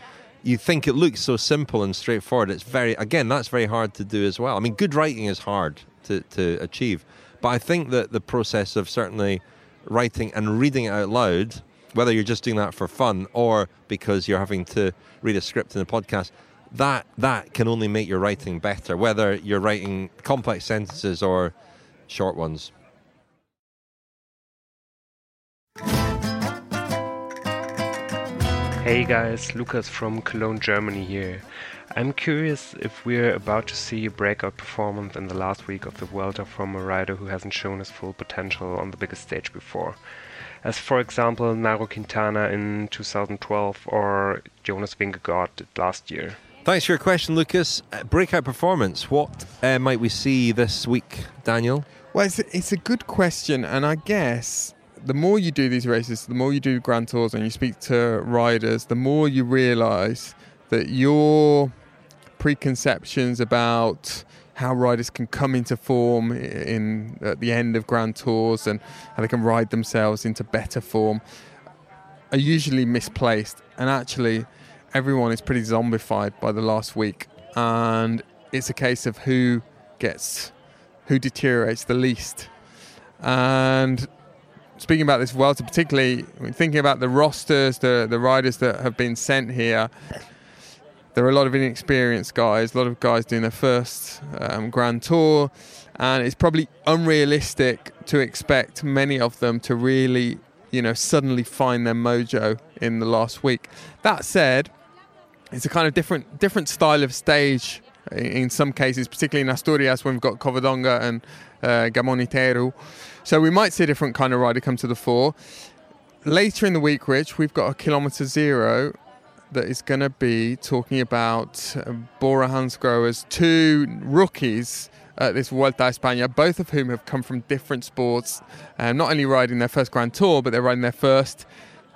you think it looks so simple and straightforward. It's very again that's very hard to do as well. I mean, good writing is hard to to achieve, but I think that the process of certainly writing and reading it out loud whether you're just doing that for fun or because you're having to read a script in a podcast, that that can only make your writing better, whether you're writing complex sentences or short ones. Hey guys, Lucas from Cologne, Germany here. I'm curious if we're about to see a breakout performance in the last week of the Vuelta from a rider who hasn't shown his full potential on the biggest stage before as for example Nairo Quintana in 2012 or Jonas Vingegaard last year. Thanks for your question, Lucas. Uh, breakout performance. What uh, might we see this week, Daniel? Well, it's a, it's a good question, and I guess the more you do these races, the more you do Grand Tours and you speak to riders, the more you realise that your preconceptions about how riders can come into form in at the end of Grand Tours and how they can ride themselves into better form are usually misplaced. And actually, everyone is pretty zombified by the last week, and it's a case of who gets who deteriorates the least. And speaking about this Vuelta, particularly thinking about the rosters, the the riders that have been sent here. There are a lot of inexperienced guys, a lot of guys doing their first um, Grand Tour, and it's probably unrealistic to expect many of them to really, you know, suddenly find their mojo in the last week. That said, it's a kind of different different style of stage in some cases, particularly in Asturias when we've got Covadonga and uh, Gamoniteiro. So we might see a different kind of rider come to the fore. Later in the week, Rich, we've got a kilometre zero that is going to be talking about uh, Bora Hansgrohe's two rookies at this Vuelta a España, both of whom have come from different sports, uh, not only riding their first Grand Tour, but they're riding their first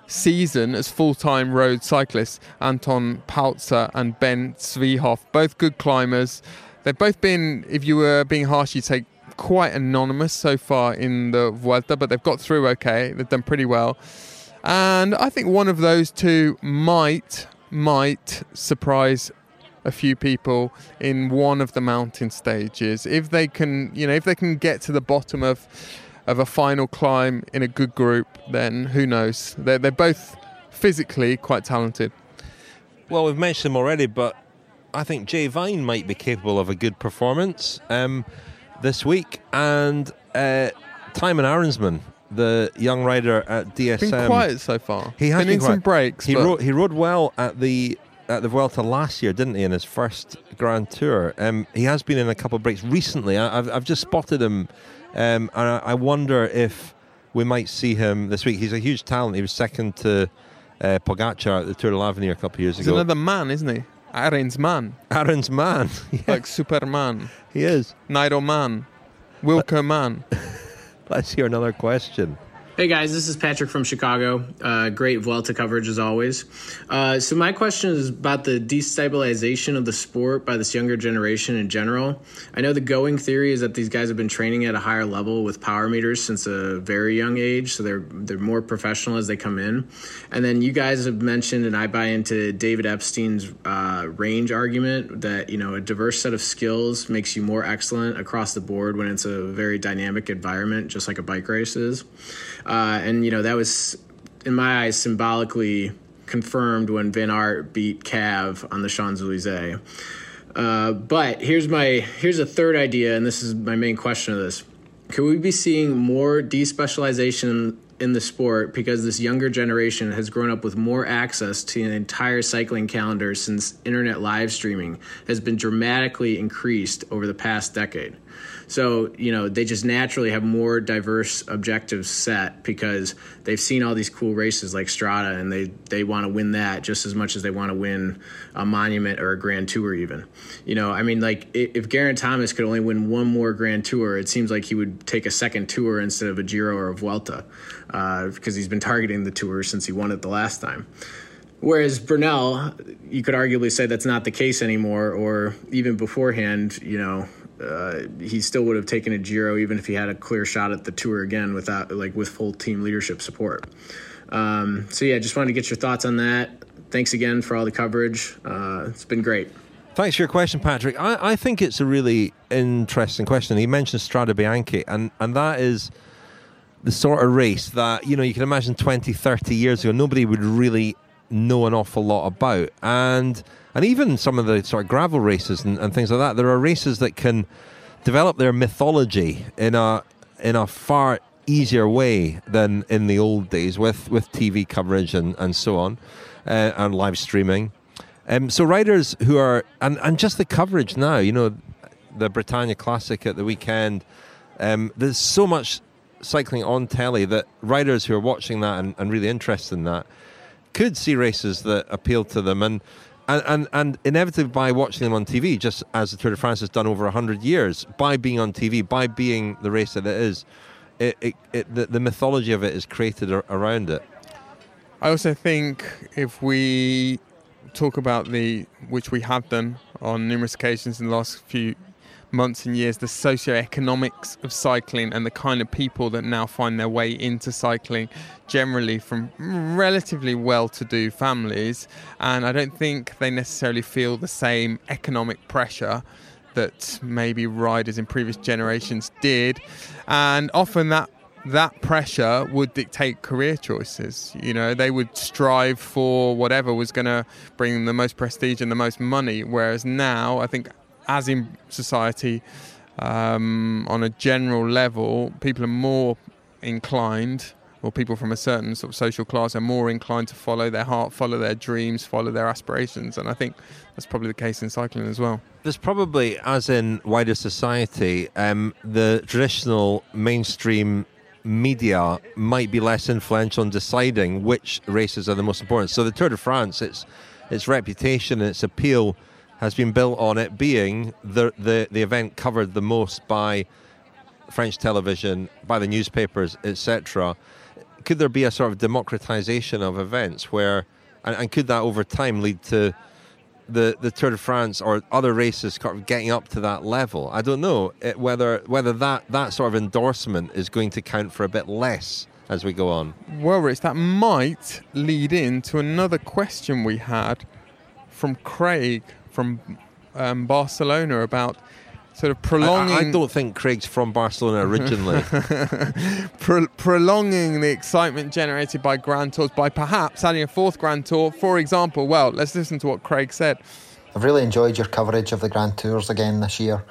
season as full-time road cyclists. Anton Palzer and Ben Zwiehoff, both good climbers. They've both been, if you were being harsh, you'd say quite anonymous so far in the Vuelta, but they've got through okay. They've done pretty well. And I think one of those two might might surprise a few people in one of the mountain stages. If they can you know if they can get to the bottom of of a final climb in a good group then who knows? They're, they're both physically quite talented. Well we've mentioned them already but i think jay vine might be capable of a good performance um, this week. And uh, Thymen Arensman the young rider at DSM. Been quiet so far. He has been, been some breaks. He rode, he rode well at the at the Vuelta last year, didn't he? In his first Grand Tour, um, he has been in a couple of breaks recently. I, have I've just spotted him, um, and I, I wonder if we might see him this week. He's a huge talent. He was second to uh, Pogacar at the Tour de l'Avenir a couple of years He's ago. another man, isn't he? Aaron's man, Aaron's man, <laughs> like Superman, he is. Nairo man, Wilco man. <laughs> Let's hear another question. Hey guys, this is Patrick from Chicago. Uh, great Vuelta coverage as always. Uh, so my question is about the destabilization of the sport by this younger generation in general. I know the going theory is that these guys have been training at a higher level with power meters since a very young age, so they're they're more professional as they come in. And then you guys have mentioned, and I buy into David Epstein's uh, range argument that you know a diverse set of skills makes you more excellent across the board when it's a very dynamic environment, just like a bike race is. Uh, and you know that was, in my eyes, symbolically confirmed when Van Aert beat Cav on the Champs Elysees. Uh, but here's my here's a third idea, and this is my main question of this: Could we be seeing more despecialization in the sport because this younger generation has grown up with more access to an entire cycling calendar since internet live streaming has been dramatically increased over the past decade? So, you know, they just naturally have more diverse objectives set because they've seen all these cool races like Strade and they, they want to win that just as much as they want to win a monument or a Grand Tour, even. You know, I mean, like if Geraint Thomas could only win one more Grand Tour, it seems like he would take a second tour instead of a Giro or a Vuelta uh, because he's been targeting the tour since he won it the last time. Whereas Bernal, you could arguably say that's not the case anymore, or even beforehand, you know, uh, he still would have taken a Giro even if he had a clear shot at the tour again without like with full team leadership support. Um, so yeah, just wanted to get your thoughts on that. Thanks again for all the coverage. Uh, it's been great. Thanks for your question, Patrick. I, I think it's a really interesting question. He mentioned Strade Bianche, and, and that is the sort of race that, you know, you can imagine 20, 30 years ago, nobody would really know an awful lot about. And and even some of the sort of gravel races and, and things like that, there are races that can develop their mythology in a in a far easier way than in the old days with, with TV coverage and, and so on uh, and live streaming. Um, so riders who are and, and just the coverage now, you know, the Bretagne Classic at the weekend. Um, there's so much cycling on telly that riders who are watching that and, and really interested in that could see races that appeal to them and and, and, and inevitably by watching them on TV, just as the Tour de France has done over 100 years, by being on TV, by being the race that it is, it, it, it the, the mythology of it is created ar- around it. I also think if we talk about the, which we have done on numerous occasions in the last few months and years, the socio-economics of cycling and the kind of people that now find their way into cycling, generally from relatively well-to-do families, and I don't think they necessarily feel the same economic pressure that maybe riders in previous generations did, and often that that pressure would dictate career choices. You know, they would strive for whatever was going to bring the most prestige and the most money. Whereas now, I think, as in society, um, on a general level, people are more inclined, or people from a certain sort of social class are more inclined to follow their heart, follow their dreams, follow their aspirations. And I think that's probably the case in cycling as well. There's probably, as in wider society, um, the traditional mainstream media might be less influential in deciding which races are the most important. So the Tour de France, its its reputation and its appeal has been built on it being the the, the event covered the most by French television, by the newspapers, etc. Could there be a sort of democratization of events where, and, and could that over time lead to the, the Tour de France or other races kind of getting up to that level. I don't know it, whether whether that, that sort of endorsement is going to count for a bit less as we go on. Well, Rich, that might lead into another question we had from Craig from um, Barcelona about sort of prolonging. I, I, don't think Craig's from Barcelona originally. <laughs> Pro- prolonging the excitement generated by Grand Tours by perhaps adding a fourth Grand Tour, for example. Well, let's listen to what Craig said. I've really enjoyed your coverage of the Grand Tours again this year,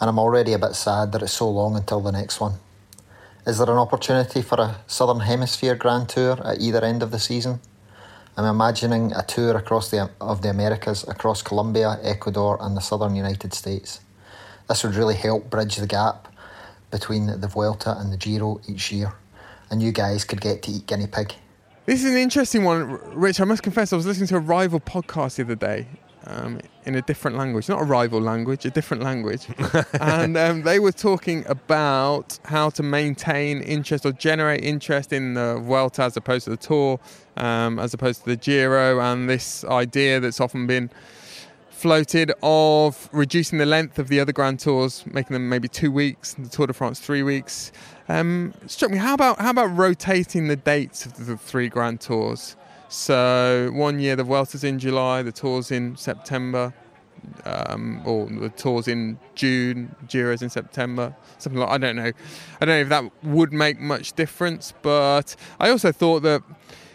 and I'm already a bit sad that it's so long until the next one. Is there an opportunity for a Southern Hemisphere Grand Tour at either end of the season? I'm imagining a tour across the of the Americas, across Colombia, Ecuador, and the southern United States. This would really help bridge the gap between the Vuelta and the Giro each year, and you guys could get to eat guinea pig. This is an interesting one, Rich. I must confess, I was listening to a rival podcast the other day um, in a different language, not a rival language, a different language. <laughs> and um, they were talking about how to maintain interest or generate interest in the Vuelta as opposed to the Tour, um, as opposed to the Giro, and this idea that's often been floated of reducing the length of the other Grand Tours, making them maybe two weeks, the Tour de France three weeks. Um, struck me. How about how about rotating the dates of the three Grand Tours? So one year the Vuelta's in July, the Tour's in September, um, or the Tour's in June, Giro's in September, something like. I don't know. I don't know if that would make much difference, but I also thought that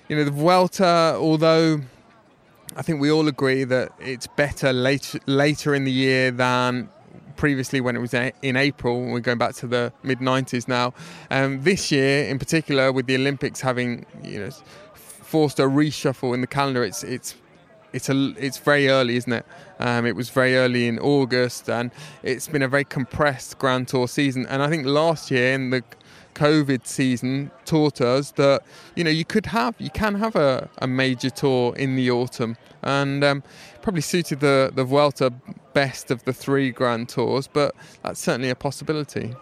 you know the Vuelta, although I think we all agree that it's better later later in the year than previously when it was in April. We're going back to the mid 90s now. Um, this year, in particular, with the Olympics having you know forced a reshuffle in the calendar, it's it's it's a it's very early, isn't it? Um, it was very early in August, and it's been a very compressed Grand Tour season. And I think last year in the COVID season taught us that you know you could have you can have a, a major tour in the autumn and um, probably suited the the Vuelta best of the three Grand Tours, but that's certainly a possibility.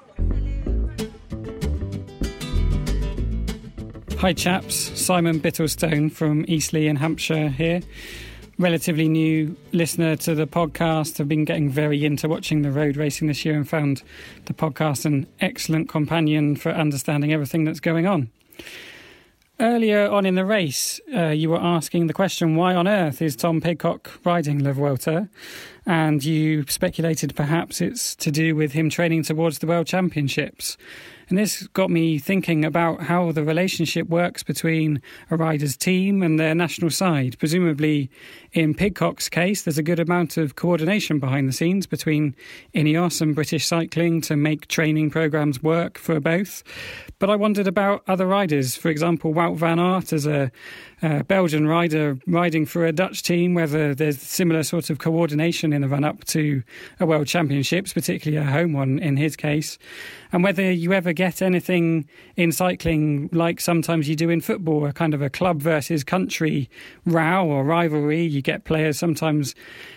Hi chaps, Simon Bittlestone from Eastleigh in Hampshire here relatively new listener to the podcast. I've been getting very into watching the road racing this year and found the podcast an excellent companion for understanding everything that's going on. Earlier on in the race, uh, you were asking the question, why on earth is Tom Pidcock riding Le Vuelta? And you speculated perhaps it's to do with him training towards the World Championships. And this got me thinking about how the relationship works between a rider's team and their national side. Presumably, in Pidcock's case, there's a good amount of coordination behind the scenes between Ineos and British Cycling to make training programs work for both. But I wondered about other riders. For example, Wout van Aert as a uh, Belgian rider riding for a Dutch team, whether there's similar sort of coordination in the run up to a World Championships, particularly a home one in his case, and whether you ever get anything in cycling like sometimes you do in football, a kind of a club versus country row or rivalry. You get players sometimes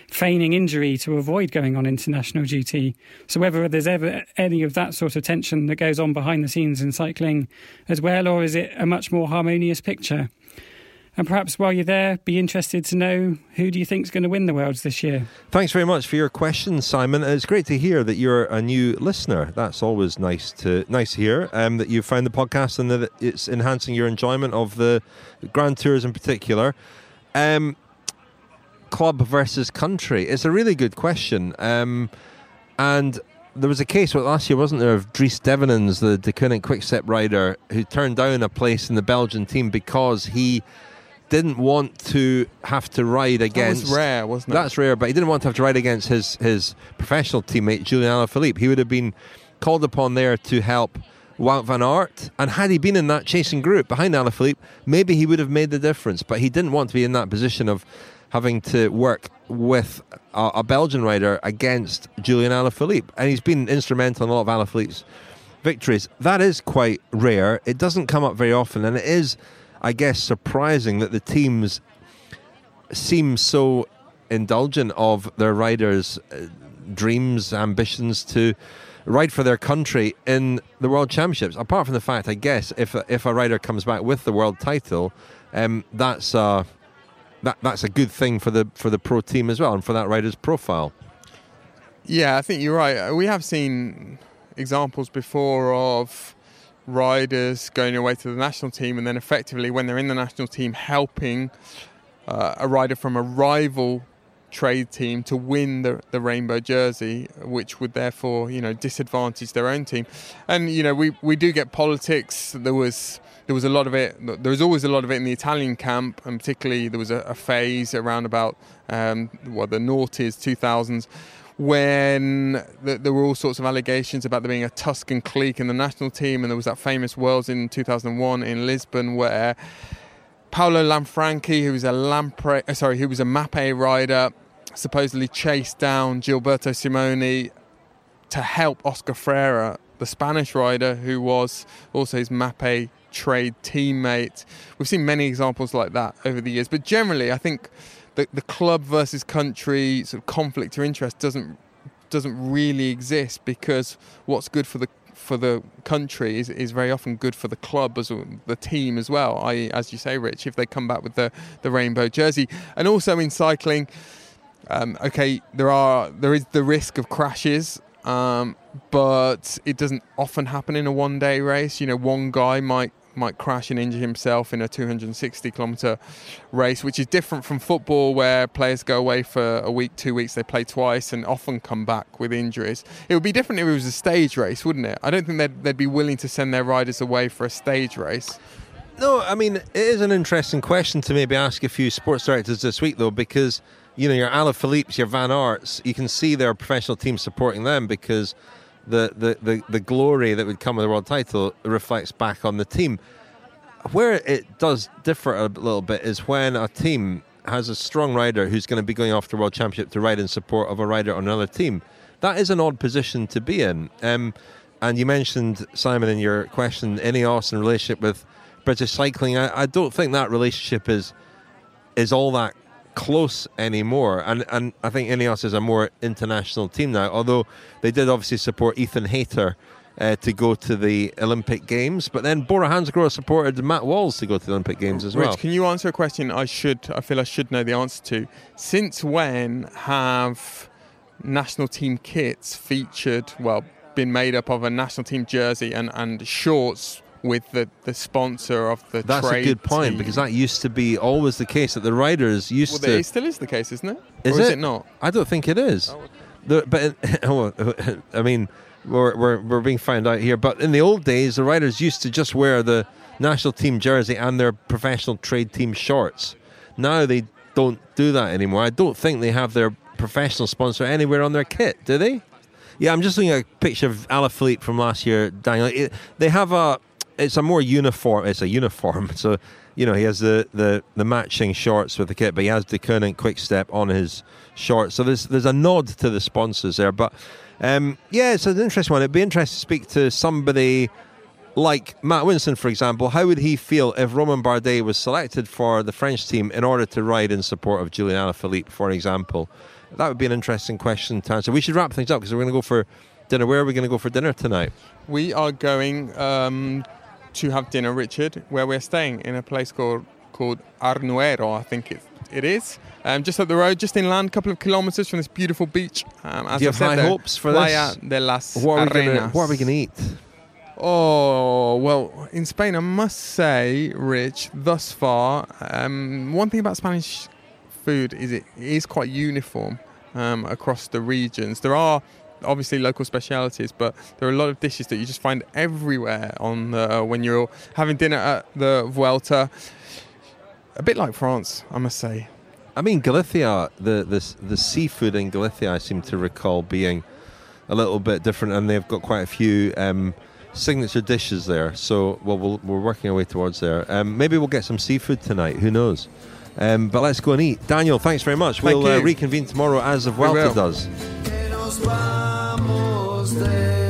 feigning injury to avoid going on international duty. So whether there's ever any of that sort of tension that goes on behind the scenes in cycling as well, or is it a much more harmonious picture? And perhaps while you're there, be interested to know who do you think is going to win the Worlds this year? Thanks very much for your question, Simon. It's great to hear that you're a new listener. That's always nice to nice to hear. Um, that you've found the podcast and that it's enhancing your enjoyment of the Grand Tours in particular. Um, club versus country. It's a really good question. Um, And there was a case last year, wasn't there, of Dries Devenyns, the De Deceuninck Quickstep rider, who turned down a place in the Belgian team because he didn't want to have to ride against. That was rare, wasn't it? That's rare, but he didn't want to have to ride against his his professional teammate Julian Alaphilippe. He would have been called upon there to help Wout van Aert, and had he been in that chasing group behind Alaphilippe, maybe he would have made the difference. But he didn't want to be in that position of having to work with a, a Belgian rider against Julian Alaphilippe, and he's been instrumental in a lot of Alaphilippe's victories. That is quite rare. It doesn't come up very often, and it is, I guess, surprising that the teams seem so indulgent of their riders' uh, dreams, ambitions to ride for their country in the World Championships. Apart from the fact, I guess, if a, if a rider comes back with the world title, um, that's uh, that that's a good thing for the for the pro team as well and for that rider's profile. Yeah, I think you're right. We have seen examples before of riders going away to the national team and then effectively when they're in the national team helping uh, a rider from a rival trade team to win the, the rainbow jersey which would therefore you know disadvantage their own team and you know we, we do get politics there was there was a lot of it. There was always a lot of it in the Italian camp, and particularly there was a, a phase around about um, what the noughties, 2000s, when the, there were all sorts of allegations about there being a Tuscan clique in the national team, and there was that famous Worlds in 2001 in Lisbon where Paolo Lanfranchi, who was a Lampre, uh, sorry, who was a Mapei rider, supposedly chased down Gilberto Simoni to help Oscar Freire, the Spanish rider, who was also his Mapei trade teammate. We've seen many examples like that over the years, but generally, I think the, the club versus country sort of conflict or interest doesn't doesn't really exist because what's good for the for the country is, is very often good for the club as the team as well. I, as you say, Rich, if they come back with the, the rainbow jersey, and also in cycling, um, okay, there are there is the risk of crashes um, but it doesn't often happen in a one day race. You know, one guy might might crash and injure himself in a 260 kilometer race, which is different from football where players go away for a week, two weeks, they play twice and often come back with injuries. It would be different if it was a stage race, wouldn't it? I don't think they'd, they'd be willing to send their riders away for a stage race. No, I mean, it is an interesting question to maybe ask a few sports directors this week, though, because, you know, your Alaphilippe's, your Van Aerts, you can see their professional team supporting them because the, the, the, the glory that would come with the world title reflects back on the team. Where it does differ a little bit is when a team has a strong rider who's going to be going off the world championship to ride in support of a rider on another team. That is an odd position to be in. Um, and you mentioned Simon in your question, Ineos in relationship with British cycling. I, I don't think that relationship is is all that close anymore. And and I think Ineos is a more international team now. Although they did obviously support Ethan Hayter uh, to go to the Olympic Games, but then Bora Hansgrohe supported Matt Walls to go to the Olympic Games as well. Rich, can you answer a question I should I feel I should know the answer to? Since when have national team kits featured well been made up of a national team jersey and, and shorts with the, the sponsor of the That's a good point team. because that used to be always the case that the riders used well, to. it still is the case, isn't it? Is or it? is it not? I don't think it is. Oh, the, but <laughs> oh, <laughs> I mean, we're, we're we're being found out here. But in the old days, the riders used to just wear the national team jersey and their professional trade team shorts. Now they don't do that anymore. I don't think they have their professional sponsor anywhere on their kit, do they? Yeah, I'm just looking at a picture of Alaphilippe from last year, Daniel. It, they have a, it's a more uniform, it's a uniform. <laughs> So, you know, he has the, the, the matching shorts with the kit, but he has the Koenig Quick Step on his shorts. So there's there's a nod to the sponsors there. But um, yeah, it's an interesting one. It'd be interesting to speak to somebody like Matt Winston, for example. How would he feel if Romain Bardet was selected for the French team in order to ride in support of Julian Alaphilippe, for example? That would be an interesting question to answer. We should wrap things up because we're going to go for dinner. Where are we going to go for dinner tonight? We are going um, to have dinner, Richard, where we're staying in a place called called Arnuero, I think it, it is. Um, just up the road, just inland, a couple of kilometres from this beautiful beach. Um, as Do you I have said high hopes for Playa this? de las What are, we gonna, what are we going to eat? Oh, well, in Spain, I must say, Rich, thus far, um, one thing about Spanish food is it is quite uniform um, across the regions. There are obviously local specialities, but there are a lot of dishes that you just find everywhere on uh, when you're having dinner at the Vuelta. A bit like France, I must say. I mean, Galicia, the, the the seafood in Galicia, I seem to recall being a little bit different, and they've got quite a few um, signature dishes there. So, well, we we are working our way towards there. Um, maybe we'll get some seafood tonight. Who knows? Um, but let's go and eat. Daniel, thanks very much. Thank we'll uh, reconvene tomorrow as the Vuelta does. Nos vamos de